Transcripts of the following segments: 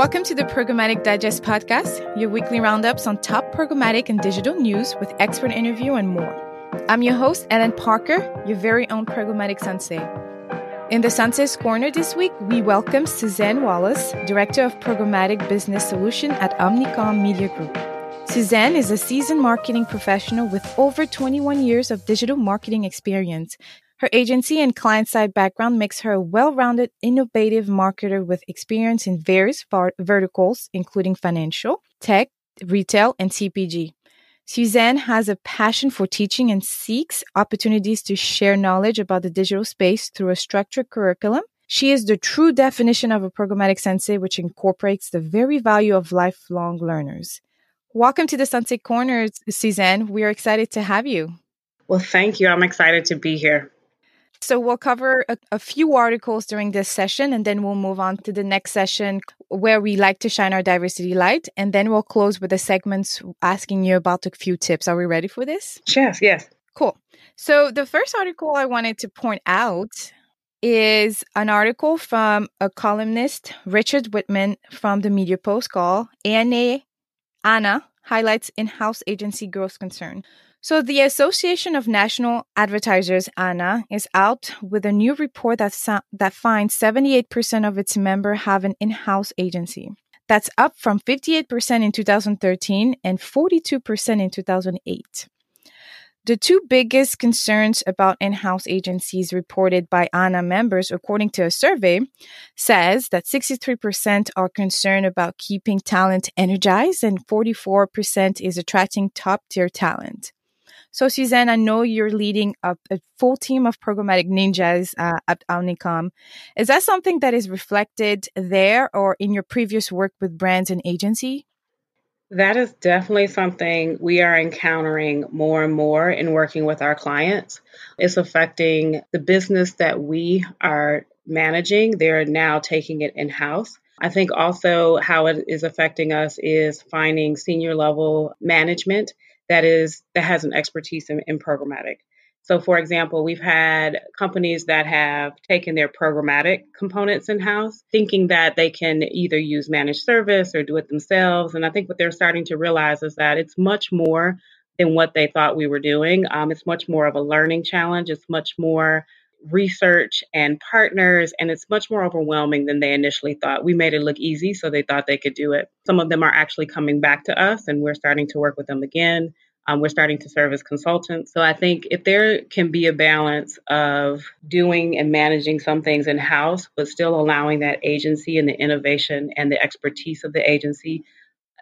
Welcome to the Programmatic Digest podcast, your weekly roundups on top programmatic and digital news with expert interview and more. I'm your host, Ellen Parker, your very own programmatic sensei. In the Sensei's Corner this week, we welcome Suzanne Wallace, Director of Programmatic Business Solution at Omnicom Media Group. Suzanne is a seasoned marketing professional with over 21 years of digital marketing experience. Her agency and client side background makes her a well rounded, innovative marketer with experience in various verticals, including financial, tech, retail, and CPG. Suzanne has a passion for teaching and seeks opportunities to share knowledge about the digital space through a structured curriculum. She is the true definition of a programmatic sensei, which incorporates the very value of lifelong learners. Welcome to the Sensei's Corners, Suzanne. We are excited to have you. Well, thank you. I'm excited to be here. So we'll cover a, a, few articles during this session and then we'll move on to the next session where we like to shine our diversity light. And then we'll close with the segments asking you about a few tips. Are we ready for this? Yes, yes. Cool. So the first article I wanted to point out is an article from a columnist, Richard Whitman from the Media Post called ANA, ANA highlights in-house agency growth concern. So, the Association of National Advertisers, ANA, is out with a new report that, that finds 78% of its members have an in house agency. That's up from 58% in 2013 and 42% in 2008. The two biggest concerns about in-house agencies reported by ANA members, according to a survey, says that 63% are concerned about keeping talent energized and 44% is attracting top-tier talent. So, Suzanne, I know you're leading a, a full team of programmatic ninjas uh, at Omnicom. Is that something that is reflected there or in your previous work with brands and agency? That is definitely something we are encountering more and more in working with our clients. It's affecting the business that we are managing. They're now taking it in house. I think also how it is affecting us is finding senior level management that is that has an expertise in, in programmatic. So, for example, we've had companies that have taken their programmatic components in house, thinking that they can either use managed service or do it themselves. And I think what they're starting to realize is that it's much more than what they thought we were doing. Um, it's much more of a learning challenge. It's much more research and partners, and it's much more overwhelming than they initially thought. We made it look easy, so they thought they could do it. Some of them are actually coming back to us, and we're starting to work with them again. Um, we're starting to serve as consultants. So I think if there can be a balance of doing and managing some things in house, but still allowing that agency and the innovation and the expertise of the agency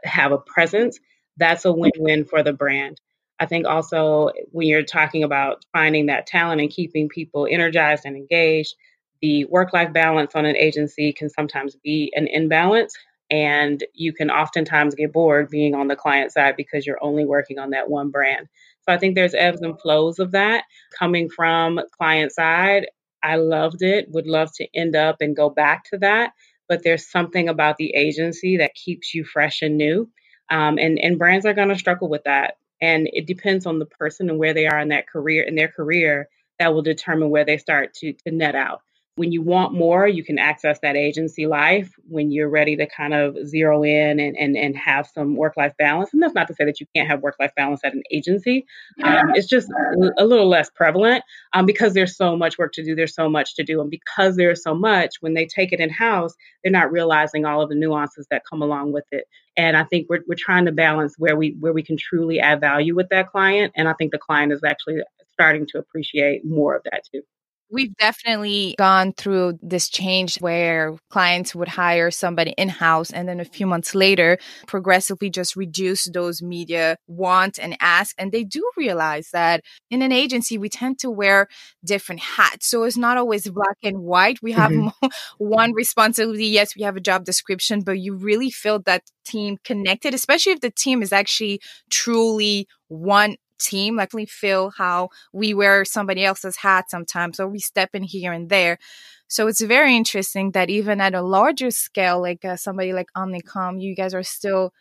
have a presence, that's a win win for the brand. I think also when you're talking about finding that talent and keeping people energized and engaged, the work life balance on an agency can sometimes be an imbalance. And you can oftentimes get bored being on the client side because you're only working on that one brand. So I think there's ebbs and flows of that coming from client side. I loved it, would love to end up and go back to that. But there's something about the agency that keeps you fresh and new. Um, and, and brands are going to struggle with that and it depends on the person and where they are in that career in their career that will determine where they start to to net out when you want more, you can access that agency life when you're ready to kind of zero in and, and, and have some work life balance. And that's not to say that you can't have work life balance at an agency. Um, it's just a little less prevalent um, because there's so much work to do. There's so much to do. And because there's so much, when they take it in house, they're not realizing all of the nuances that come along with it. And I think we're, we're trying to balance where we where we can truly add value with that client. And I think the client is actually starting to appreciate more of that too. We've definitely gone through this change where clients would hire somebody in house and then a few months later progressively just reduce those media want and ask. And they do realize that in an agency, we tend to wear different hats. So it's not always black and white. We have mm-hmm. one responsibility. Yes, we have a job description, but you really feel that team connected, especially if the team is actually truly one team. Like we feel how we wear somebody else's hat sometimes, or we step in here and there. So it's very interesting that even at a larger scale, like uh, somebody like Omnicom, you guys are still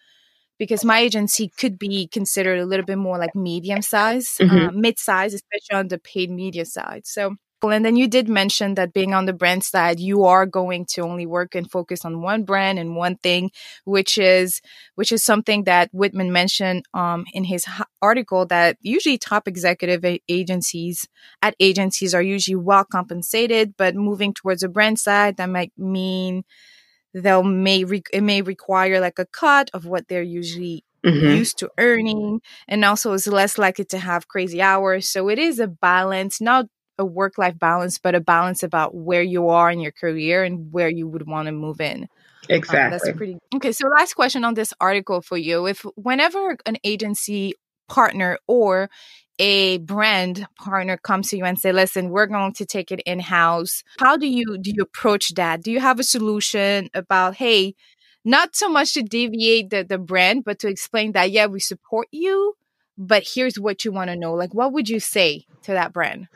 because my agency could be considered a little bit more like medium size, mm-hmm. uh, mid size, especially on the paid media side. So And then you did mention that being on the brand side, you are going to only work and focus on one brand and one thing, which is which is something that Whitman mentioned um, in his article that usually top executive agencies at agencies are usually well compensated, but moving towards a brand side that might mean they'll may re- it may require like a cut of what they're usually mm-hmm. used to earning and also is less likely to have crazy hours so it is a balance not a work life balance but a balance about where you are in your career and where you would want to move in. Exactly um, that's pretty okay so last question on this article for you. If whenever an agency partner or a brand partner comes to you and say listen we're going to take it in house how do you do you approach that? Do you have a solution about hey not so much to deviate the, the brand but to explain that yeah we support you but here's what you want to know like what would you say to that brand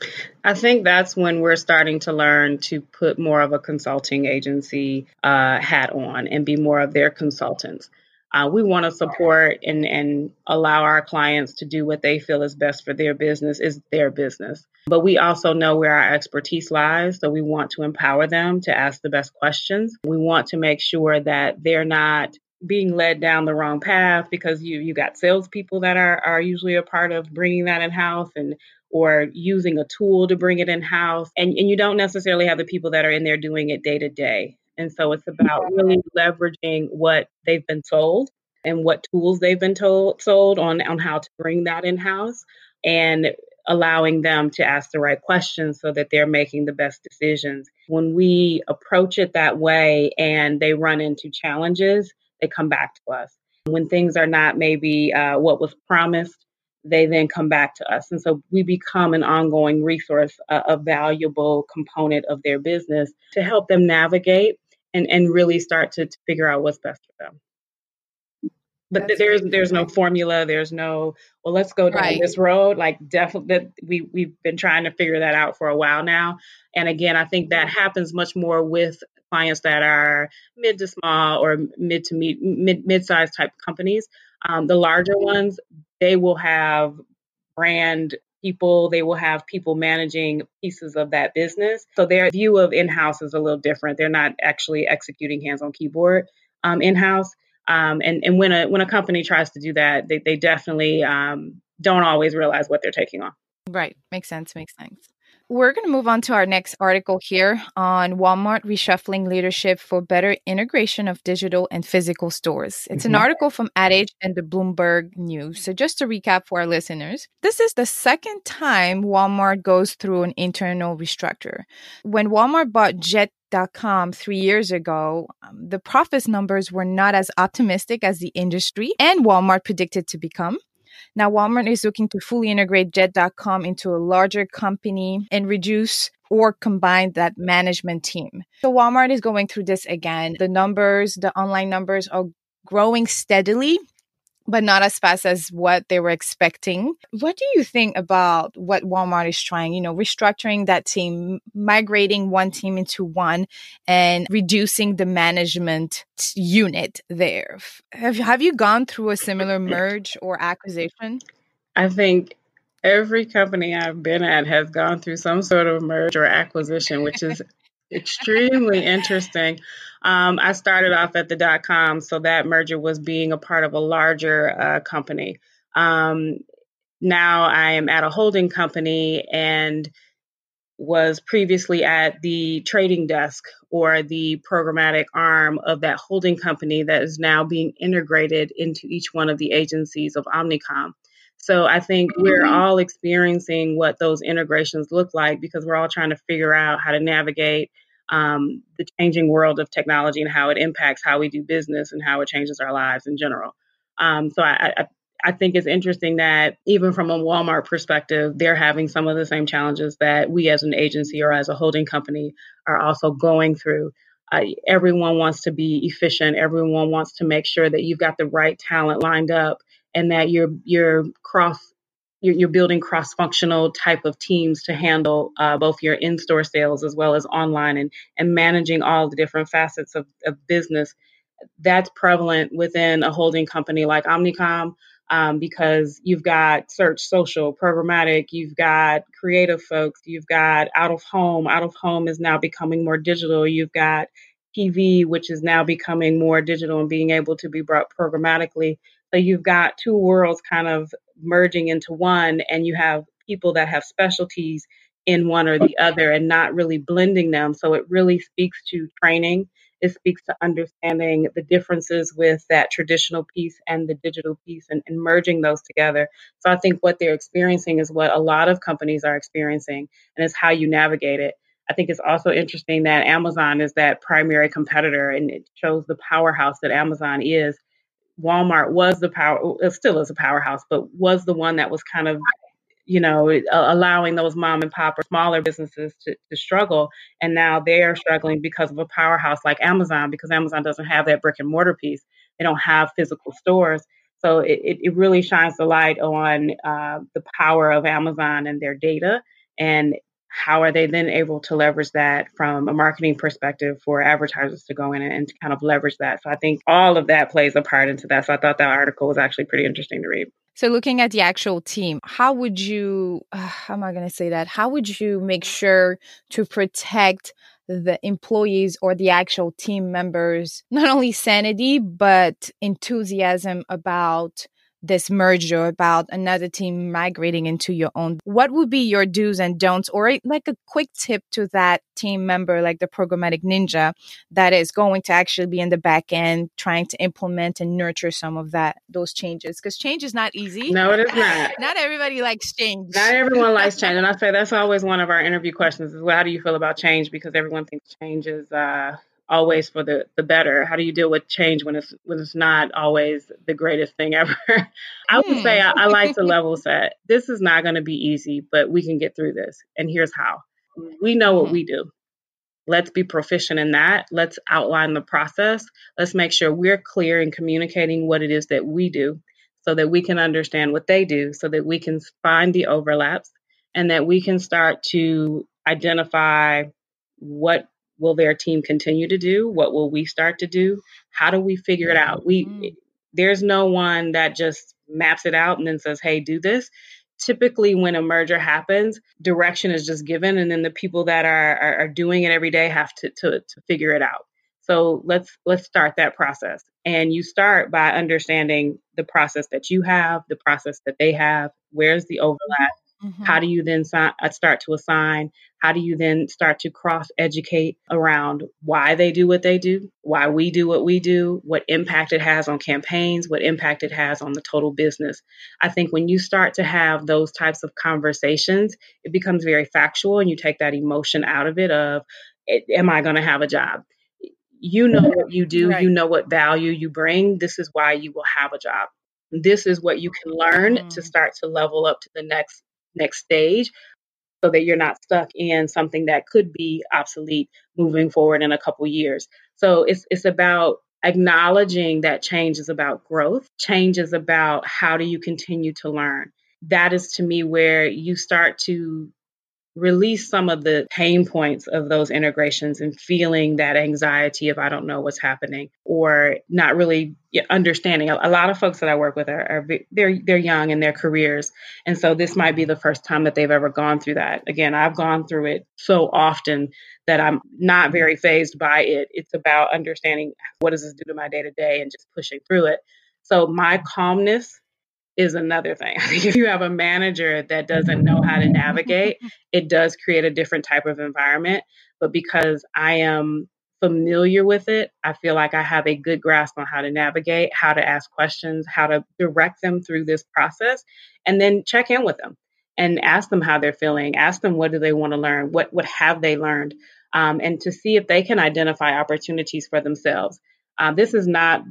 i think that's when we're starting to learn to put more of a consulting agency uh, hat on and be more of their consultants uh, we want to support and, and allow our clients to do what they feel is best for their business is their business. But we also know where our expertise lies. So we want to empower them to ask the best questions. We want to make sure that they're not being led down the wrong path because you you got salespeople that are are usually a part of bringing that in house and or using a tool to bring it in house and, and you don't necessarily have the people that are in there doing it day to day. And so it's about really leveraging what they've been told and what tools they've been told sold on on how to bring that in house and allowing them to ask the right questions so that they're making the best decisions. When we approach it that way and they run into challenges, they come back to us. When things are not maybe uh, what was promised, they then come back to us. And so we become an ongoing resource, uh, a valuable component of their business to help them navigate and, and really start to, to figure out what's best for them. But That's there's there's no formula. There's no well. Let's go down right. this road. Like definitely, we we've been trying to figure that out for a while now. And again, I think that happens much more with clients that are mid to small or mid to mid mid mid-sized type companies. Um, the larger ones, they will have brand people, they will have people managing pieces of that business. So their view of in house is a little different. They're not actually executing hands on keyboard um, in house. Um, and and when a when a company tries to do that, they they definitely um, don't always realize what they're taking on. Right, makes sense. Makes sense. We're going to move on to our next article here on Walmart reshuffling leadership for better integration of digital and physical stores. It's an mm-hmm. article from Ad Age and the Bloomberg News. So, just to recap for our listeners, this is the second time Walmart goes through an internal restructure. When Walmart bought Jet.com three years ago, um, the profits numbers were not as optimistic as the industry and Walmart predicted to become. Now, Walmart is looking to fully integrate Jet.com into a larger company and reduce or combine that management team. So, Walmart is going through this again. The numbers, the online numbers are growing steadily but not as fast as what they were expecting. What do you think about what Walmart is trying? You know, restructuring that team, migrating one team into one, and reducing the management unit there. Have have you gone through a similar merge or acquisition? I think every company I've been at has gone through some sort of merge or acquisition, which is extremely interesting. Um, I started off at the dot com, so that merger was being a part of a larger uh, company. Um, now I am at a holding company and was previously at the trading desk or the programmatic arm of that holding company that is now being integrated into each one of the agencies of Omnicom. So I think we're mm-hmm. all experiencing what those integrations look like because we're all trying to figure out how to navigate um, the changing world of technology and how it impacts how we do business and how it changes our lives in general. Um, so I, I, I think it's interesting that even from a Walmart perspective, they're having some of the same challenges that we as an agency or as a holding company are also going through. Uh, everyone wants to be efficient. Everyone wants to make sure that you've got the right talent lined up and that you're you're cross you're, you're building cross-functional type of teams to handle uh, both your in-store sales as well as online and, and managing all the different facets of, of business that's prevalent within a holding company like omnicom um, because you've got search, social, programmatic, you've got creative folks, you've got out of home. Out of home is now becoming more digital. You've got TV, which is now becoming more digital and being able to be brought programmatically. So you've got two worlds kind of merging into one, and you have people that have specialties in one or the other and not really blending them. So it really speaks to training. It speaks to understanding the differences with that traditional piece and the digital piece and, and merging those together. So I think what they're experiencing is what a lot of companies are experiencing, and it's how you navigate it. I think it's also interesting that Amazon is that primary competitor and it shows the powerhouse that Amazon is. Walmart was the power, it still is a powerhouse, but was the one that was kind of you know, allowing those mom and pop or smaller businesses to, to struggle. And now they're struggling because of a powerhouse like Amazon, because Amazon doesn't have that brick and mortar piece. They don't have physical stores. So it, it really shines the light on uh, the power of Amazon and their data and how are they then able to leverage that from a marketing perspective for advertisers to go in and, and kind of leverage that. So I think all of that plays a part into that. So I thought that article was actually pretty interesting to read. So, looking at the actual team, how would you, uh, how am I going to say that? How would you make sure to protect the employees or the actual team members, not only sanity, but enthusiasm about this merger about another team migrating into your own what would be your do's and don'ts? Or like a quick tip to that team member like the programmatic ninja that is going to actually be in the back end trying to implement and nurture some of that those changes? Because change is not easy. No it is not. Not everybody likes change. Not everyone likes change and i say that's always one of our interview questions is well, how do you feel about change? Because everyone thinks change is uh always for the the better? How do you deal with change when it's when it's not always the greatest thing ever? I would say I, I like to level set. This is not going to be easy, but we can get through this. And here's how. We know what mm-hmm. we do. Let's be proficient in that. Let's outline the process. Let's make sure we're clear in communicating what it is that we do so that we can understand what they do, so that we can find the overlaps and that we can start to identify what will their team continue to do? What will we start to do? How do we figure it out? We mm-hmm. there's no one that just maps it out and then says, "Hey, do this." Typically, when a merger happens, direction is just given, and then the people that are are, are doing it every day have to, to to figure it out. So let's let's start that process. And you start by understanding the process that you have, the process that they have, where's the overlap, Mm-hmm. How do you then si- uh, start to assign? How do you then start to cross educate around why they do what they do, why we do what we do, what impact it has on campaigns, what impact it has on the total business? I think when you start to have those types of conversations, it becomes very factual and you take that emotion out of it of, am I going to have a job? You know what you do, right. you know what value you bring. This is why you will have a job. This is what you can learn mm. to start to level up to the next next stage so that you're not stuck in something that could be obsolete moving forward in a couple years. So it's it's about acknowledging that change is about growth. Change is about how do you continue to learn. That is to me where you start to release some of the pain points of those integrations and feeling that anxiety of I don't know what's happening or not really understanding. A, lot of folks that I work with are, are they're they're young in their careers, and so this might be the first time that they've ever gone through that. Again, I've gone through it so often that I'm not very phased by it. It's about understanding what does this do to my day to day and just pushing through it. So my calmness is another thing. I think if you have a manager that doesn't know how to navigate, it does create a different type of environment. But because I am familiar with it, I feel like I have a good grasp on how to navigate, how to ask questions, how to direct them through this process, and then check in with them and ask them how they're feeling. Ask them what do they want to learn, what what have they learned, um, and to see if they can identify opportunities for themselves. Uh, this is not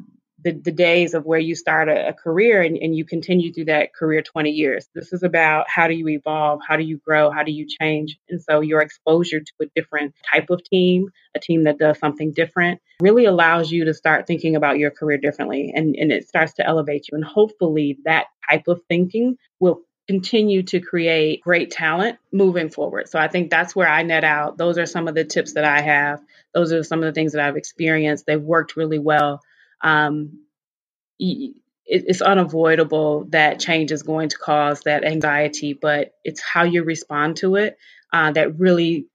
the, the days of where you start a, a career and, and you continue through that career 20 years. This is about how do you evolve? How do you grow? How do you change? And so your exposure to a different type of team, a team that does something different, really allows you to start thinking about your career differently and, and it starts to elevate you. And hopefully that type of thinking will continue to create great talent moving forward. So I think that's where I net out. Those are some of the tips that I have. Those are some of the things that I've experienced. They've worked really well um, it, it's unavoidable that change is going to cause that anxiety, but it's how you respond to it uh, that really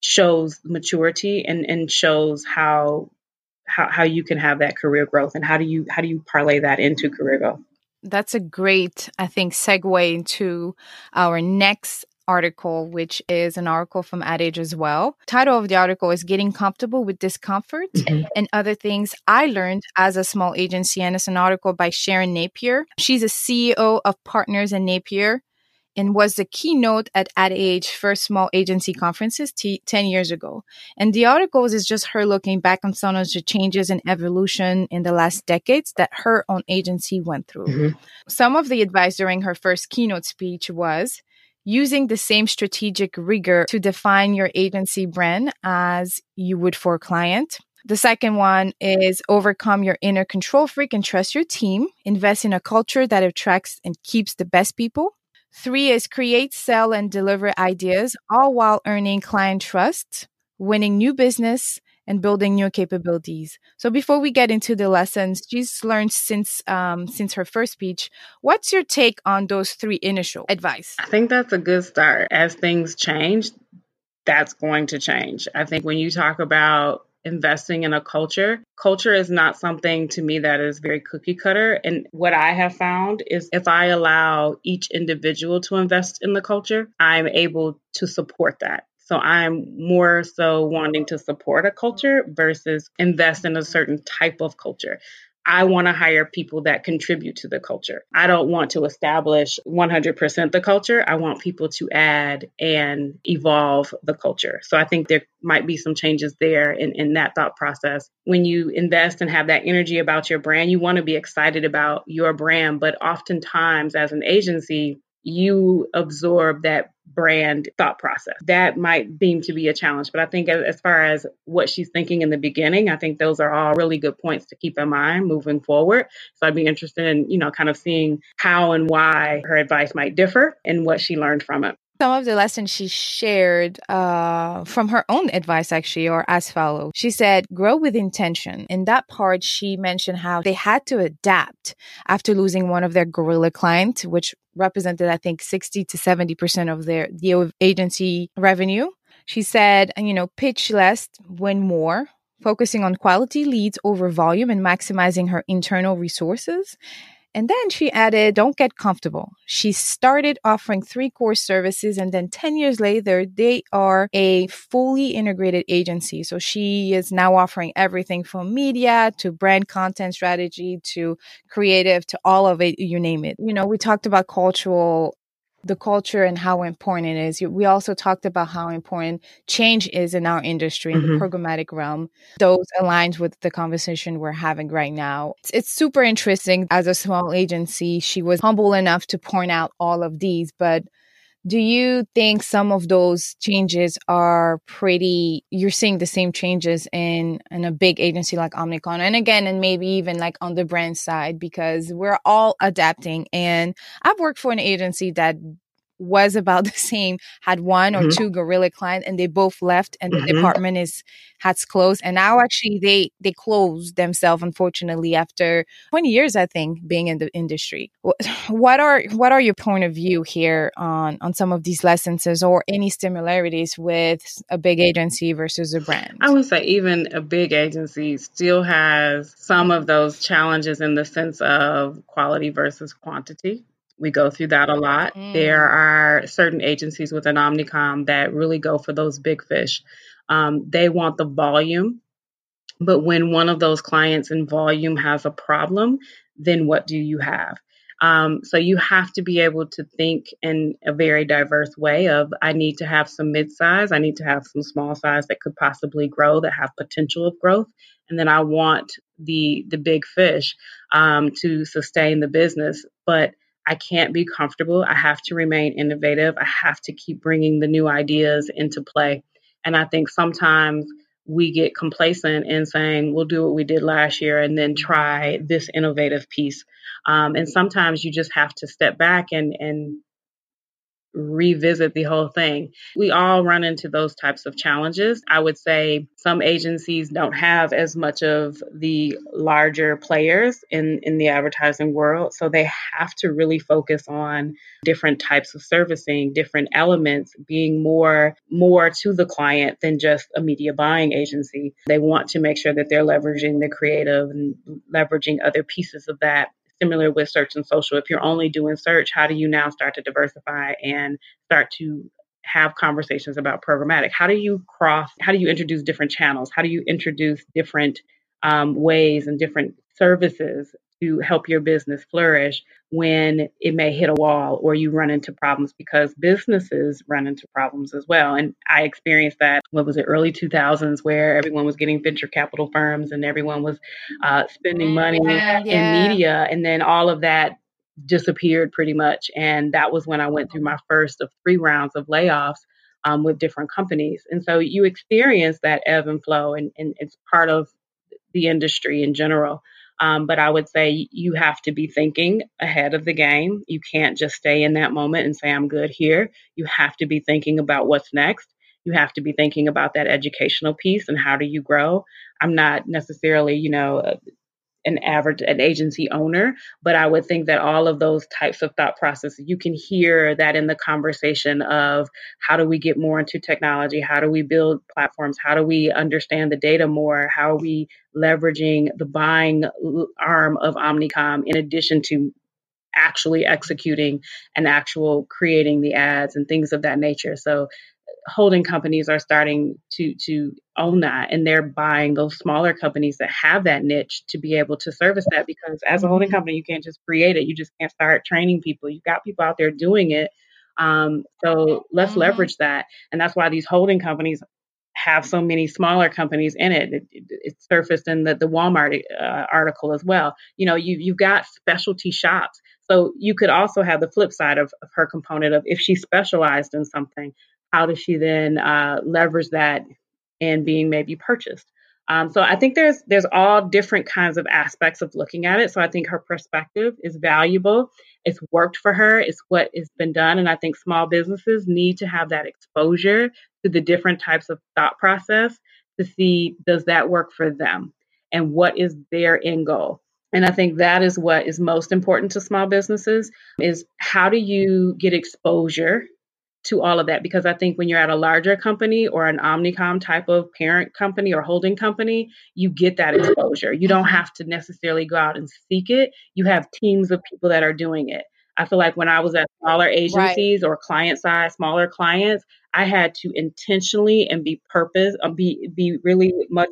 shows maturity and, and shows how, how how you can have that career growth and how do you how do you parlay that into career growth. That's a great, I think, segue into our next article, which is an article from Ad Age as well. Title of the article is Getting Comfortable with Discomfort mm-hmm. and Other Things I Learned as a Small Agency. And it's an article by Sharon Napier. She's a CEO of Partners and Napier and was the keynote at Ad Age first small agency conferences t- 10 years ago. And the articles is just her looking back on some of the changes and evolution in the last decades that her own agency went through. Mm-hmm. Some of the advice during her first keynote speech was using the same strategic rigor to define your agency brand as you would for a client. The second one is overcome your inner control freak and trust your team. Invest in a culture that attracts and keeps the best people. Three is create, sell, and deliver ideas, all while earning client trust, winning new business, and building new capabilities. So before we get into the lessons she's learned since um, since her first speech, what's your take on those three initial advice? I think that's a good start. As things change, that's going to change. I think when you talk about investing in a culture. Culture is not something to me that is very cookie cutter. And what I have found is if I allow each individual to invest in the culture, I'm able to support that. So I'm more so wanting to support a culture versus invest in a certain type of culture. I want to hire people that contribute to the culture. I don't want to establish 100% the culture. I want people to add and evolve the culture. So I think there might be some changes there in, in that thought process. When you invest and have that energy about your brand, you want to be excited about your brand. But oftentimes, as an agency, you absorb that brand thought process. That might seem to be a challenge, but I think as, far as what she's thinking in the beginning, I think those are all really good points to keep in mind moving forward. So I'd be interested in, you know, kind of seeing how and why her advice might differ and what she learned from it some of the lessons she shared uh, from her own advice, actually, or as follows. She said, grow with intention. In that part, she mentioned how they had to adapt after losing one of their gorilla clients, which represented, I think, 60 to 70% of their the agency revenue. She said, you know, pitch less, win more, focusing on quality leads over volume and maximizing her internal resources. And then she added, don't get comfortable. She started offering three core services. And then 10 years later, they are a fully integrated agency. So she is now offering everything from media to brand content strategy to creative to all of it, you name it. You know, we talked about cultural the culture and how important it is. We also talked about how important change is in our industry in mm-hmm. the programmatic realm. Those aligns with the conversation we're having right now. It's, it's, super interesting. As a small agency, she was humble enough to point out all of these, but do you think some of those changes are pretty you're seeing the same changes in in a big agency like omnicom and again and maybe even like on the brand side because we're all adapting and i've worked for an agency that was about the same, had one or mm-hmm. two gorilla clients and they both left and mm-hmm. the department is has closed. And now actually they they closed themselves unfortunately after 20 years, I think, being in the industry. What are what are your point of view here on on some of these lessons or any similarities with a big agency versus a brand? I would say even a big agency still has some of those challenges in the sense of quality versus quantity. We go through that a lot. Mm. There are certain agencies within Omnicom that really go for those big fish. Um, they want the volume, but when one of those clients in volume has a problem, then what do you have? Um, so you have to be able to think in a very diverse way of I need to have some mid-size, I need to have some small size that could possibly grow that have potential of growth, and then I want the the big fish um, to sustain the business. But I can't be comfortable. I have to remain innovative. I have to keep bringing the new ideas into play. And I think sometimes we get complacent in saying, we'll do what we did last year and then try this innovative piece. Um, and sometimes you just have to step back and, and revisit the whole thing. We all run into those types of challenges. I would say some agencies don't have as much of the larger players in, in the advertising world. So they have to really focus on different types of servicing, different elements, being more more to the client than just a media buying agency. They want to make sure that they're leveraging the creative and leveraging other pieces of that similar with search and social. If you're only doing search, how do you now start to diversify and start to have conversations about programmatic? How do you cross, how do you introduce different channels? How do you introduce different um, ways and different services to help your business flourish when it may hit a wall or you run into problems because businesses run into problems as well. And I experienced that, what was it, early 2000s, where everyone was getting venture capital firms and everyone was uh, spending money yeah, yeah. in media. And then all of that disappeared pretty much. And that was when I went through my first of three rounds of layoffs. Um, with different companies. And so you experience that ebb and flow, and, and it's part of the industry in general. Um, but I would say you have to be thinking ahead of the game. You can't just stay in that moment and say, I'm good here. You have to be thinking about what's next. You have to be thinking about that educational piece and how do you grow. I'm not necessarily, you know, an average an agency owner but i would think that all of those types of thought processes you can hear that in the conversation of how do we get more into technology? How do we build platforms? How do we understand the data more? How are we leveraging the buying arm of omnicom in addition to actually executing and actual creating the ads and things of that nature? So holding companies are starting to to own that and they're buying those smaller companies that have that niche to be able to service that because as a holding company you can't just create it you just can't start training people you've got people out there doing it um, so let's mm-hmm. leverage that and that's why these holding companies have so many smaller companies in it. It, it, it surfaced in the, the Walmart uh, article as well. You know, you, you've got specialty shops. So you could also have the flip side of, of her component of if she specialized in something, how does she then uh, leverage that in being maybe purchased? Um, so I think there's there's all different kinds of aspects of looking at it. So I think her perspective is valuable. It's worked for her. It's what has been done, and I think small businesses need to have that exposure to the different types of thought process to see does that work for them and what is their end goal. And I think that is what is most important to small businesses is how do you get exposure to all of that because I think when you're at a larger company or an Omnicom type of parent company or holding company, you get that exposure. You don't have to necessarily go out and seek it. You have teams of people that are doing it. I feel like when I was at smaller agencies right. or client side, smaller clients, I had to intentionally and be purpose, uh, be be really much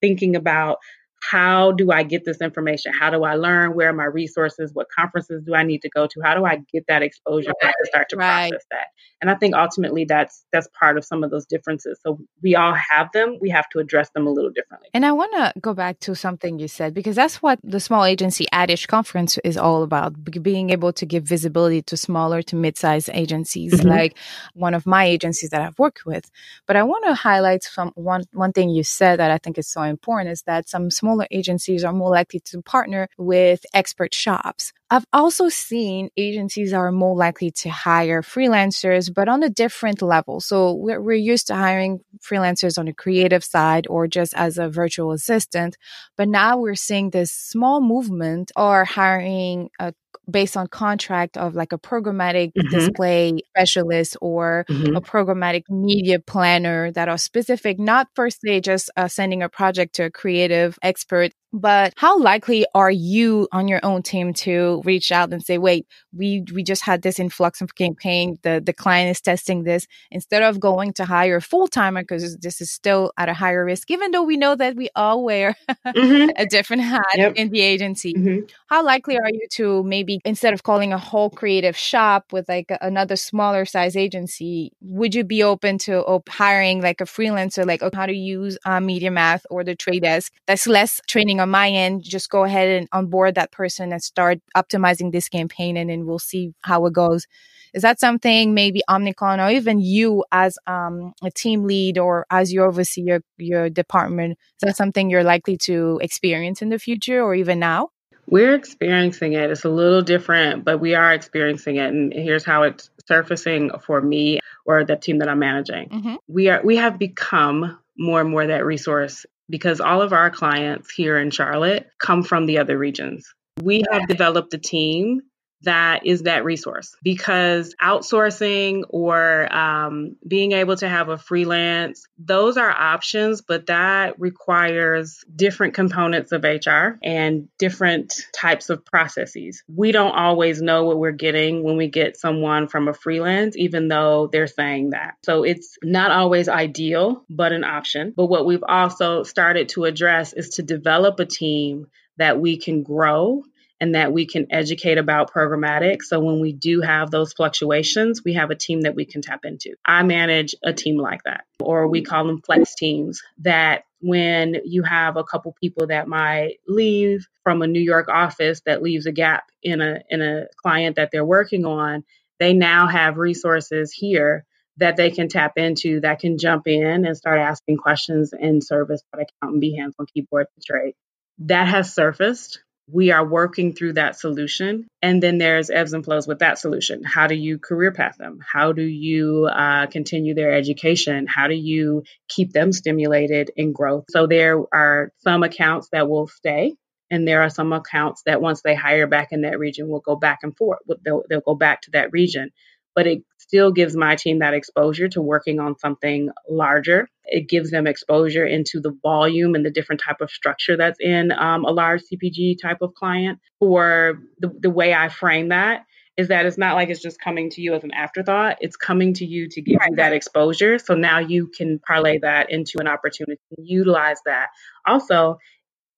thinking about how do I get this information? How do I learn? Where are my resources? What conferences do I need to go to? How do I get that exposure to start to right. process that? And I think ultimately that's that's part of some of those differences. So we all have them. We have to address them a little differently. And I want to go back to something you said because that's what the small agency Ad Age conference is all about: being able to give visibility to smaller to mid-sized agencies, mm-hmm. like one of my agencies that I've worked with. But I want to highlight some one one thing you said that I think is so important is that some small smaller agencies are more likely to partner with expert shops. I've also seen agencies are more likely to hire freelancers, but on a different level. So we're, we're used to hiring freelancers on the creative side or just as a virtual assistant. But now we're seeing this small movement or hiring a based on contract of like a programmatic mm-hmm. display specialist or mm-hmm. a programmatic media planner that are specific, not per se just uh, sending a project to a creative expert but how likely are you on your own team to reach out and say, wait, we, we just had this influx of campaign. The, the client is testing this instead of going to hire a full timer because this is still at a higher risk, even though we know that we all wear mm-hmm. a different hat yep. in the agency. Mm-hmm. How likely are you to maybe instead of calling a whole creative shop with like another smaller size agency, would you be open to op- hiring like a freelancer, like how to use uh, MediaMath or the Trade Desk that's less training on my end, just go ahead and onboard that person and start optimizing this campaign and then we'll see how it goes. Is that something maybe Omnicom or even you as um, a team lead or as you oversee your, your department, is that something you're likely to experience in the future or even now? We're experiencing it. It's a little different, but we are experiencing it. And here's how it's surfacing for me or the team that I'm managing. Mm-hmm. We are we have become more and more that resource because all of our clients here in Charlotte come from the other regions. We have developed a team that is that resource because outsourcing or um, being able to have a freelance, those are options, but that requires different components of HR and different types of processes. We don't always know what we're getting when we get someone from a freelance, even though they're saying that. So it's not always ideal, but an option. But what we've also started to address is to develop a team that we can grow and that we can educate about programmatic. So when we do have those fluctuations, we have a team that we can tap into. I manage a team like that, or we call them flex teams that when you have a couple people that might leave from a New York office that leaves a gap in a in a client that they're working on, they now have resources here that they can tap into that can jump in and start asking questions and service that account and be hands on keyboard to trade. That has surfaced we are working through that solution. And then there's ebbs and flows with that solution. How do you career path them? How do you uh, continue their education? How do you keep them stimulated in growth? So there are some accounts that will stay. And there are some accounts that once they hire back in that region will go back and forth. They'll, they'll go back to that region but it still gives my team that exposure to working on something larger. It gives them exposure into the volume and the different type of structure that's in um, a large CPG type of client. Or the, the way I frame that is that it's not like it's just coming to you as an afterthought. It's coming to you to give right. you that exposure. So now you can parlay that into an opportunity to utilize that. Also,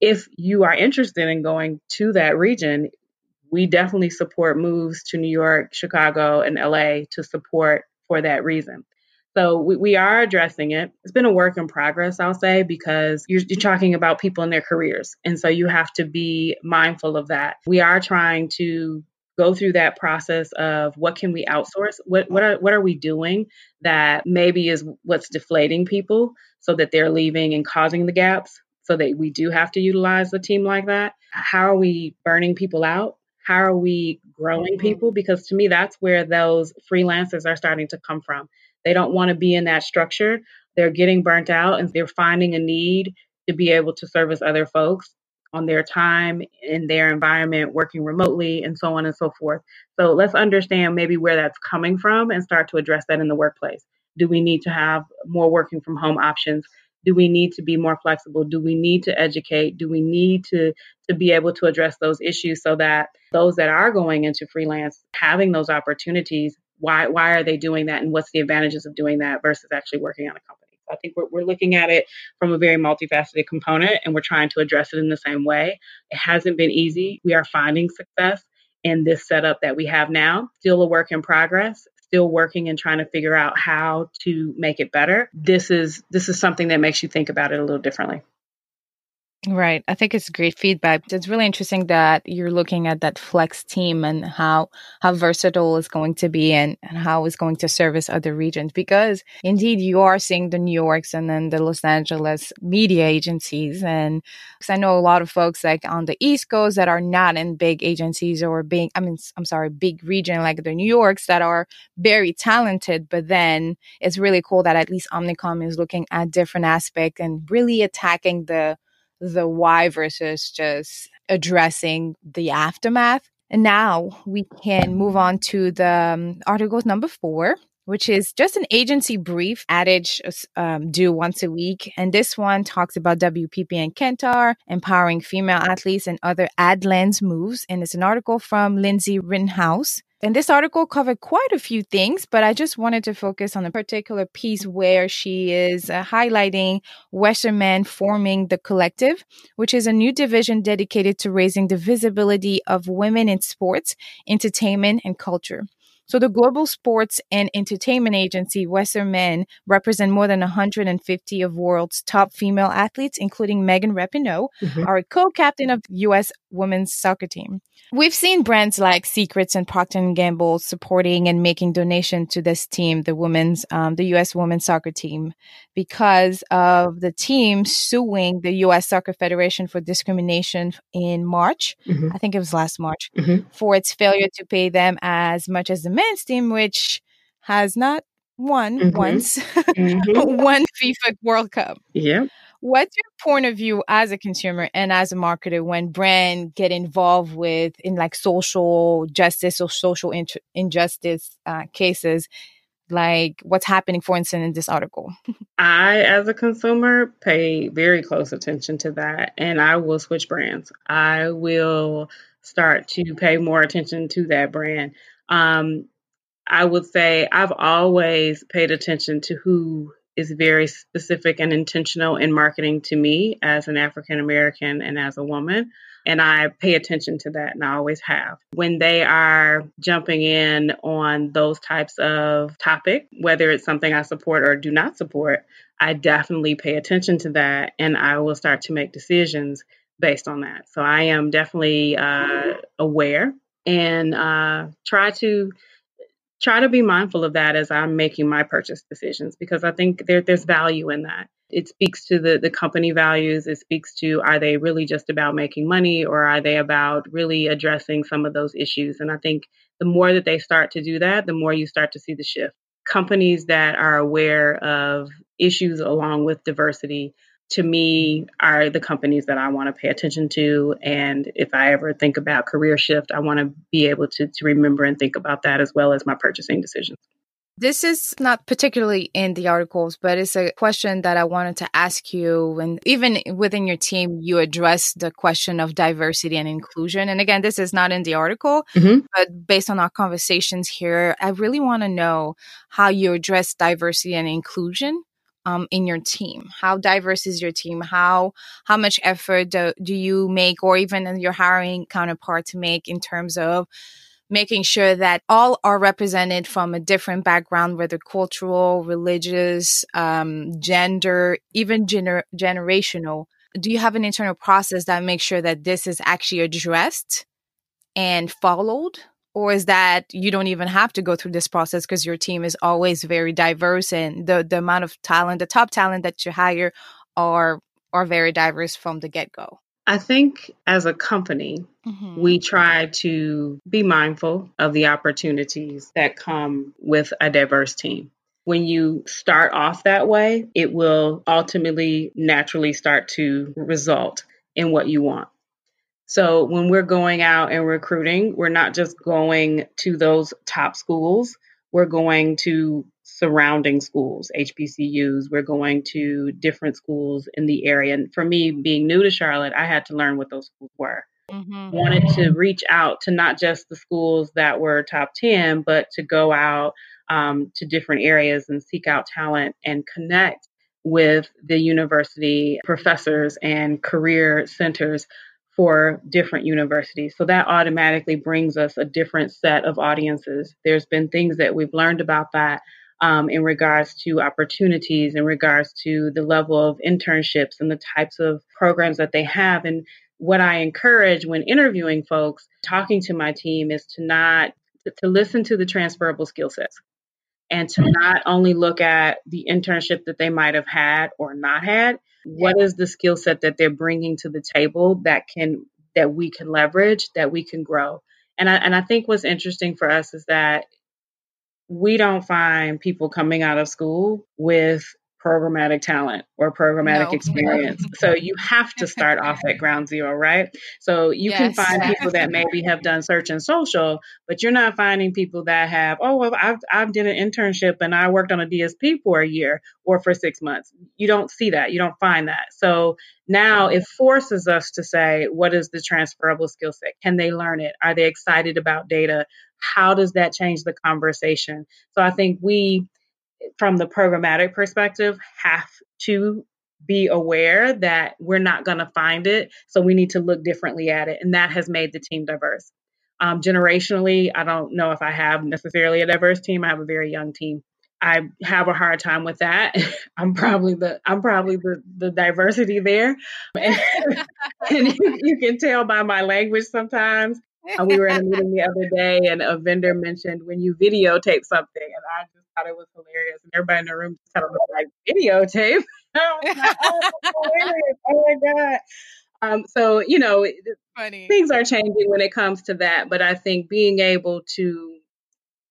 if you are interested in going to that region, we definitely support moves to New York, Chicago, and LA to support for that reason. So we, we are addressing it. It's been a work in progress, I'll say, because you're, you're talking about people in their careers. And so you have to be mindful of that. We are trying to go through that process of what can we outsource what what are what are we doing that maybe is what's deflating people so that they're leaving and causing the gaps so that we do have to utilize a team like that how are we burning people out how are we growing mm-hmm. people? Because to me, that's where those freelancers are starting to come from. They don't want to be in that structure. They're getting burnt out and they're finding a need to be able to service other folks on their time in their environment, working remotely, and so on and so forth. So let's understand maybe where that's coming from and start to address that in the workplace. Do we need to have more working from home options? do we need to be more flexible do we need to educate do we need to to be able to address those issues so that those that are going into freelance having those opportunities why why are they doing that and what's the advantages of doing that versus actually working on a company I think we're, we're looking at it from a very multifaceted component and we're trying to address it in the same way. It hasn't been easy. We are finding success in this setup that we have now. Still a work in progress still working and trying to figure out how to make it better, this is this is something that makes you think about it a little differently. Right. I think it's great feedback. It's really interesting that you're looking at that flex team and how how versatile it's going to be and, and how it's going to service other regions because indeed you are seeing the New Yorks and then the Los Angeles media agencies and because I know a lot of folks like on the East Coast that are not in big agencies or big I mean I'm sorry, big region like the New Yorks that are very talented, but then it's really cool that at least Omnicom is looking at different aspects and really attacking the the why versus just addressing the aftermath. And now we can move on to the um, articles number four, which is just an agency brief Ad Age um, due once a week. And this one talks about WPP and Kantar empowering female athletes and other ad lens moves. And it's an article from Lindsay Rittenhouse. And this article covered quite a few things, but I just wanted to focus on a particular piece where she is uh, highlighting Wasserman forming the collective, which is a new division dedicated to raising the visibility of women in sports, entertainment, and culture. So the global sports and entertainment agency Wasserman represent more than 150 of world's top female athletes, including Megan Rapinoe, mm-hmm. our co-captain of U.S. women's soccer team. We've seen brands like Secrets and Procter & Gamble supporting and making donation to this team, the women's, um, the U.S. women's soccer team, because of the team suing the U.S. Soccer Federation for discrimination in March. Mm-hmm. I think it was last March mm-hmm. for its failure to pay them as much as the men's team, which has not won mm-hmm. once mm-hmm. one FIFA World Cup. Yeah. What's your point of view as a consumer and as a marketer when brand get involved with in like social justice or social in- injustice uh, cases? Like what's happening, for instance, in this article? I, as a consumer, pay very close attention to that, and I will switch brands. I will start to pay more attention to that brand. Um, I would say I've always paid attention to who is very specific and intentional in marketing to me as an African American and as a woman. And I pay attention to that and I always have. When they are jumping in on those types of topic, whether it's something I support or do not support, I definitely pay attention to that and I will start to make decisions based on that. So I am definitely uh, aware and uh, try to try to be mindful of that as I'm making my purchase decisions because I think there, there's value in that. It speaks to the, the company values. It speaks to are they really just about making money or are they about really addressing some of those issues? And I think the more that they start to do that, the more you start to see the shift. Companies that are aware of issues along with diversity to me are the companies that I want to pay attention to. And if I ever think about career shift, I want to be able to, to remember and think about that as well as my purchasing decisions. This is not particularly in the articles, but it's a question that I wanted to ask you. And even within your team, you address the question of diversity and inclusion. And again, this is not in the article, mm-hmm. but based on our conversations here, I really want to know how you address diversity and inclusion um, in your team? How diverse is your team? How how much effort do, do you make, or even your hiring counterpart to make in terms of making sure that all are represented from a different background, whether cultural, religious, um, gender, even gener- generational? Do you have an internal process that makes sure that this is actually addressed and followed? Or is that you don't even have to go through this process because your team is always very diverse and the the amount of talent the top talent that you hire are are very diverse from the get-go I think as a company, mm-hmm. we try to be mindful of the opportunities that come with a diverse team. When you start off that way, it will ultimately naturally start to result in what you want. So when we're going out and recruiting, we're not just going to those top schools, we're going to surrounding schools, HBCUs. We're going to different schools in the area. And for me, being new to Charlotte, I had to learn what those schools were. Mm-hmm. Wanted to reach out to not just the schools that were top 10, but to go out um, to different areas and seek out talent and connect with the university professors and career centers for different universities. So that automatically brings us a different set of audiences. There's been things that we've learned about that um, in regards to opportunities, in regards to the level of internships and the types of programs that they have. And what I encourage when interviewing folks, talking to my team, is to not to listen to the transferable skill sets and to not only look at the internship that they might have had or not had what is the skill set that they're bringing to the table that can that we can leverage that we can grow? And I, and I think what's interesting for us is that we don't find people coming out of school with programmatic talent or programmatic no. experience. so you have to start off at ground zero, right? So you yes. can find people that maybe have done search and social, but you're not finding people that have, oh, well, I've, I've did an internship and I worked on a DSP for a year or for six months. You don't see that. You don't find that. So now it forces us to say, what is the transferable skill set? Can they learn it? Are they excited about data? How does that change the conversation? So I think we, from the programmatic perspective, have to be aware that we're not going to find it. So we need to look differently at it. And that has made the team diverse. Um, generationally, I don't know if I have necessarily a diverse team. I have a very young team. I have a hard time with that. I'm probably the I'm probably the, the diversity there, and, and you, you, can tell by my language sometimes. Uh, we were in a meeting the other day, and a vendor mentioned when you videotape something, and I just thought it was hilarious. And everybody in the room just kind of looked like videotape. oh, oh my god! Um, so you know, Funny. things are changing when it comes to that, but I think being able to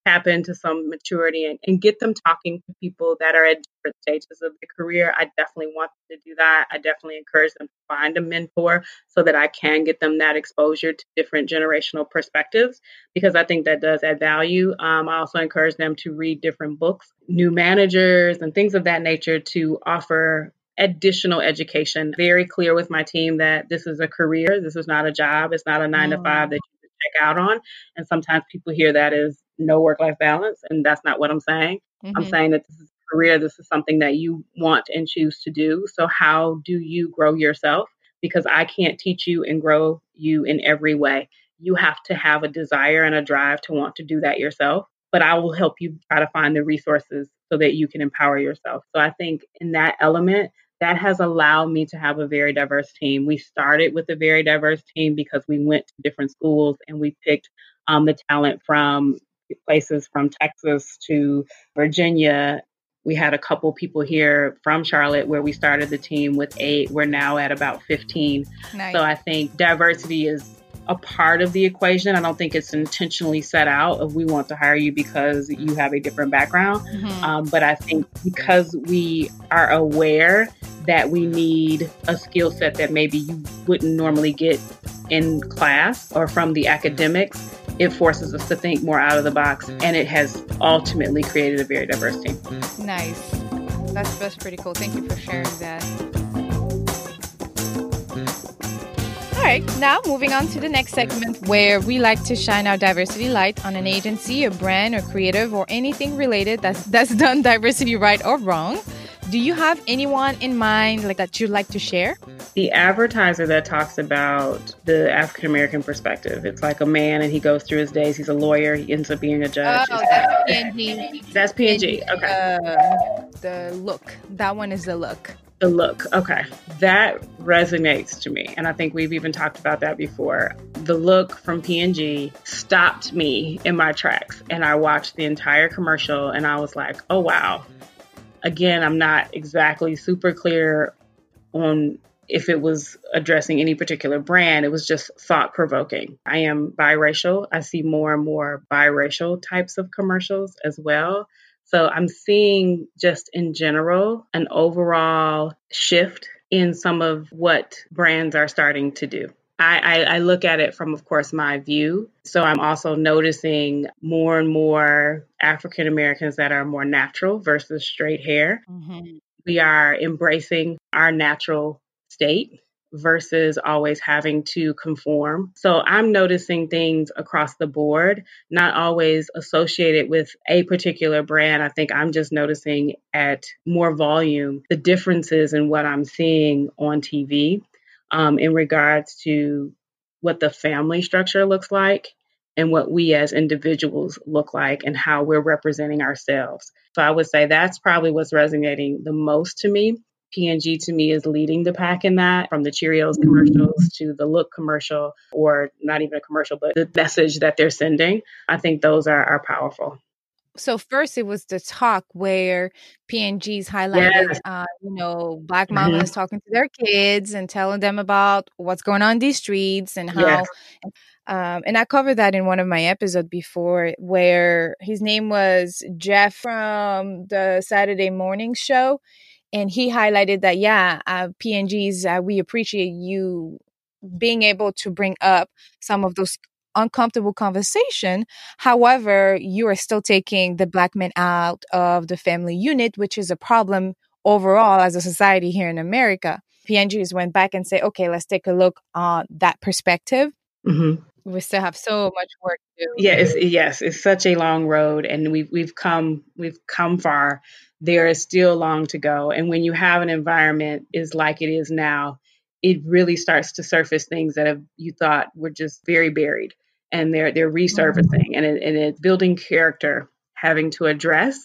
tap into some maturity and, and get them talking to people that are at different stages of their career. I definitely want them to do that. I definitely encourage them to find a mentor so that I can get them that exposure to different generational perspectives because I think that does add value. Um, I also encourage them to read different books, new managers, and things of that nature to offer additional education. Very clear with my team that this is a career, this is not a job, it's not a nine mm. to five that you check out on. And sometimes people hear that as no work life balance, and that's not what I'm saying. Mm-hmm. I'm saying that this is a career, this is something that you want and choose to do. So, how do you grow yourself? Because I can't teach you and grow you in every way. You have to have a desire and a drive to want to do that yourself. But I will help you try to find the resources so that you can empower yourself. So, I think in that element, that has allowed me to have a very diverse team. We started with a very diverse team because we went to different schools and we picked um, the talent from places from Texas to Virginia. We had a couple people here from Charlotte where we started the team with eight. We're now at about 15. Nice. So I think diversity is a part of the equation. I don't think it's intentionally set out of we want to hire you because you have a different background. Mm-hmm. Um, but I think because we are aware that we need a skill set that maybe you wouldn't normally get in class or from the academics, it forces us to think more out of the box and it has ultimately created a very diverse team. Nice. That's, that's pretty cool. Thank you for sharing that. All right, now moving on to the next segment where we like to shine our diversity light on an agency, a brand, or creative, or anything related that's, that's done diversity right or wrong. Do you have anyone in mind like that you'd like to share? The advertiser that talks about the African American perspective. It's like a man and he goes through his days. He's a lawyer. He ends up being a judge. Oh, that's P&G. That's P&G. Okay. Uh, the look. That one is the look. The look. Okay. That resonates to me. And I think we've even talked about that before. The look from P&G stopped me in my tracks. And I watched the entire commercial and I was like, oh, wow Again, I'm not exactly super clear on if it was addressing any particular brand. It was just thought provoking. I am biracial. I see more and more biracial types of commercials as well. So I'm seeing just in general an overall shift in some of what brands are starting to do. I, I, I, look at it from, of course, my view. So I'm also noticing more and more African Americans that are more natural versus straight hair. Mm-hmm. We are embracing our natural state versus always having to conform. So I'm noticing things across the board, not always associated with a particular brand. I think I'm just noticing at more volume the differences in what I'm seeing on TV um, in regards to what the family structure looks like and what we as individuals look like and how we're representing ourselves. So I would say that's probably what's resonating the most to me. P&G to me is leading the pack in that from the Cheerios commercials to the look commercial or not even a commercial, but the message that they're sending. I think those are, are powerful. So first it was the talk where P&G's highlighted, yes. uh, you know, black mm-hmm. mamas mm-hmm. talking to their kids and telling them about what's going on in these streets and how. Yes. Um, and I covered that in one of my episodes before, where his name was Jeff from the Saturday morning show, and he highlighted that yeah, uh, P&G's uh, we appreciate you being able to bring up some of those uncomfortable conversation. However, you are still taking the black men out of the family unit, which is a problem overall as a society here in America. P&Gs went back and say, okay, let's take a look on that perspective. Mm-hmm. We still have so much work to do. Yeah, it's, yes, it's such a long road, and we've we've come we've come far. There is still long to go, and when you have an environment is like it is now, it really starts to surface things that have you thought were just very buried and they're they're resurfacing mm-hmm. and, it, and it's building character having to address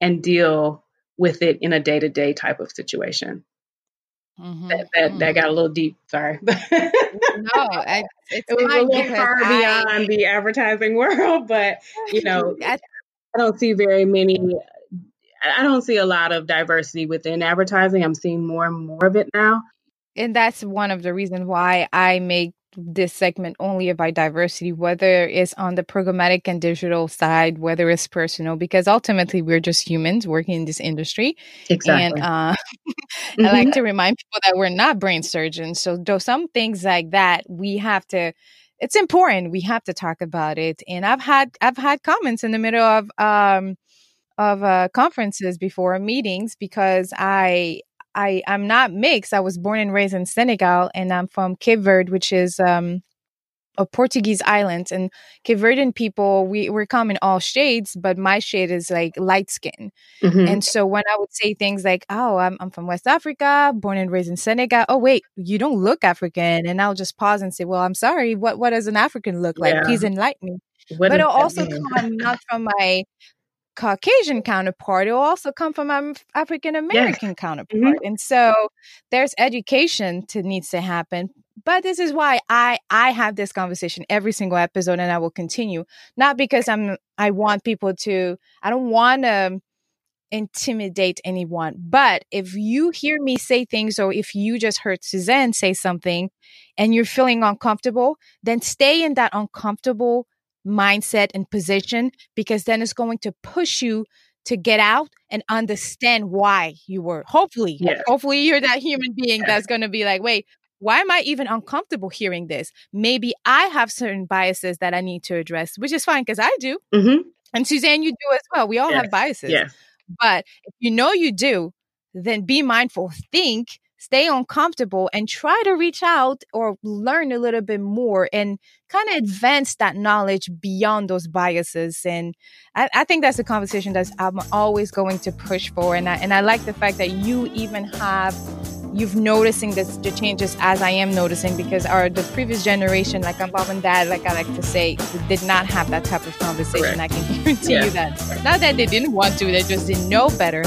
and deal with it in a day-to-day type of situation mm-hmm. that, that, mm-hmm. that, got a little deep sorry no I, it was a little far I, beyond the advertising world but you know I, I don't see very many I don't see a lot of diversity within advertising. I'm seeing more and more of it now and that's one of the reasons why I make this segment only about diversity, whether it's on the programmatic and digital side, whether it's personal, because ultimately we're just humans working in this industry. Exactly. And uh, mm-hmm. I like to remind people that we're not brain surgeons. So, though some things like that, we have to. It's important. We have to talk about it. And I've had I've had comments in the middle of um, of uh, conferences before meetings because I I I'm not mixed. I was born and raised in Senegal, and I'm from Cape Verde, which is um, a Portuguese island. And Cape Verdean people, we we come in all shades, but my shade is like light skin. Mm-hmm. And so when I would say things like, "Oh, I'm I'm from West Africa, born and raised in Senegal," oh wait, you don't look African, and I'll just pause and say, "Well, I'm sorry. What what does an African look like? Yeah. Please enlighten me." What but it'll also mean? come not from my Caucasian counterpart, it will also come from my African American yes. counterpart. Mm-hmm. And so there's education to needs to happen. But this is why I I have this conversation every single episode and I will continue. Not because I'm I want people to I don't want to intimidate anyone. But if you hear me say things or if you just heard Suzanne say something and you're feeling uncomfortable, then stay in that uncomfortable mindset and position because then it's going to push you to get out and understand why you were hopefully yes. hopefully you're that human being that's going to be like wait why am i even uncomfortable hearing this maybe i have certain biases that i need to address which is fine because i do mm-hmm. and suzanne you do as well we all yes. have biases yes. but if you know you do then be mindful think stay uncomfortable and try to reach out or learn a little bit more and kind of advance that knowledge beyond those biases. And I, I, think that's a conversation that I'm always going to push for. And I, and I like the fact that you even have you've noticing this, the changes as I am noticing because our the previous generation, like our mom and dad, like I like to say, did not have that type of conversation. I can guarantee yeah. you that. Not that they didn't want to, they just didn't know better.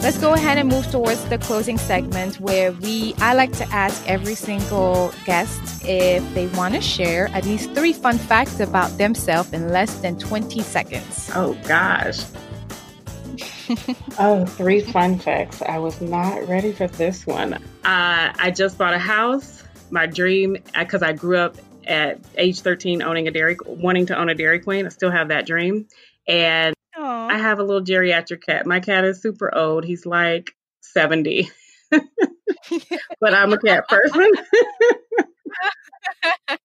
Let's go ahead and move towards the closing segment where we I like to ask every single guest if they want to share at least three fun facts about themselves in less than 20 seconds. Oh gosh. oh, three fun facts. I was not ready for this one. Uh, I just bought a house. My dream, because uh, I grew up at age 13 owning a dairy, wanting to own a Dairy Queen. I still have that dream. And Aww. I have a little geriatric cat. My cat is super old. He's like 70. but I'm a cat person.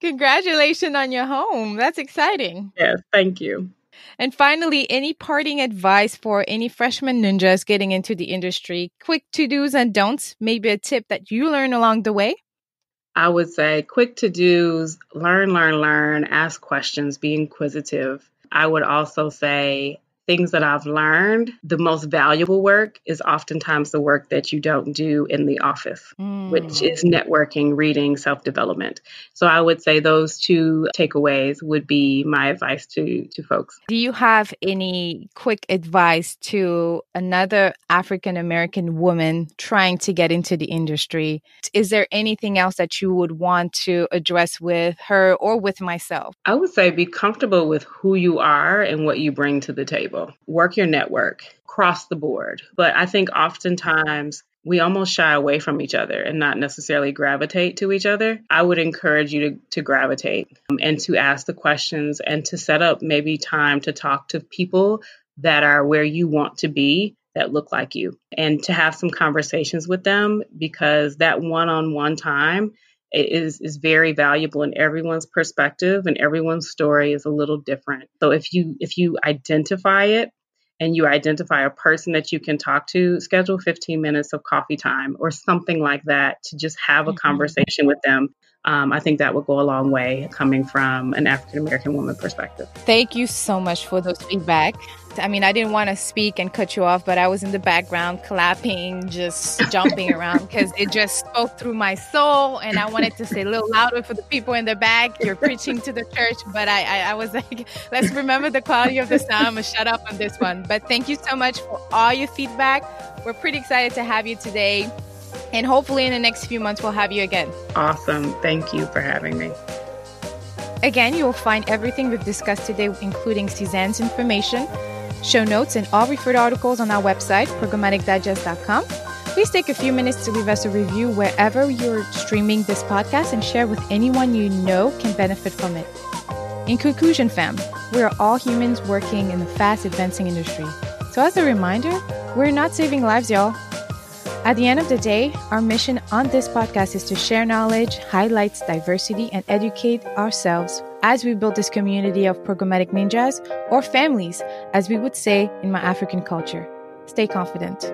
Congratulations on your home. That's exciting. Yes, thank you. And finally, any parting advice for any freshman ninjas getting into the industry? Quick to dos and don'ts, maybe a tip that you learn along the way? I would say quick to dos, learn, learn, learn, ask questions, be inquisitive. I would also say things that I've learned, the most valuable work is oftentimes the work that you don't do in the office, mm. which is networking, reading, self development. So I would say those two takeaways would be my advice to, to folks. Do you have any quick advice to another African American woman trying to get into the industry? Is there anything else that you would want to address with her or with myself? I would say be comfortable with who you are and what you bring to the table people, work your network cross the board. But I think oftentimes we almost shy away from each other and not necessarily gravitate to each other. I would encourage you to, to gravitate um, and to ask the questions and to set up maybe time to talk to people that are where you want to be that look like you and to have some conversations with them because that one-on-one time is is very valuable in everyone's perspective and everyone's story is a little different. So if you if you identify it and you identify a person that you can talk to, schedule 15 minutes of coffee time or something like that to just have a mm-hmm. conversation with them. Um, I think that would go a long way coming from an African American woman perspective. Thank you so much for those feedback. I mean, I didn't want to speak and cut you off, but I was in the background clapping, just jumping around because it just spoke through my soul. And I wanted to say a little louder for the people in the back. You're preaching to the church, but I, I, I was like, let's remember the quality of the sound. I'm going to shut up on this one. But thank you so much for all your feedback. We're pretty excited to have you today. And hopefully, in the next few months, we'll have you again. Awesome. Thank you for having me. Again, you will find everything we've discussed today, including Suzanne's information show notes, and all referred articles on our website, programmaticdigest.com. Please take a few minutes to leave us a review wherever you're streaming this podcast and share with anyone you know can benefit from it. In conclusion, fam, we are all humans working in the fast advancing industry. So, as a reminder, we're not saving lives, y'all. At the end of the day, our mission on this podcast is to share knowledge, highlight diversity, and educate ourselves as we build this community of programmatic ninjas or families, as we would say in my African culture. Stay confident.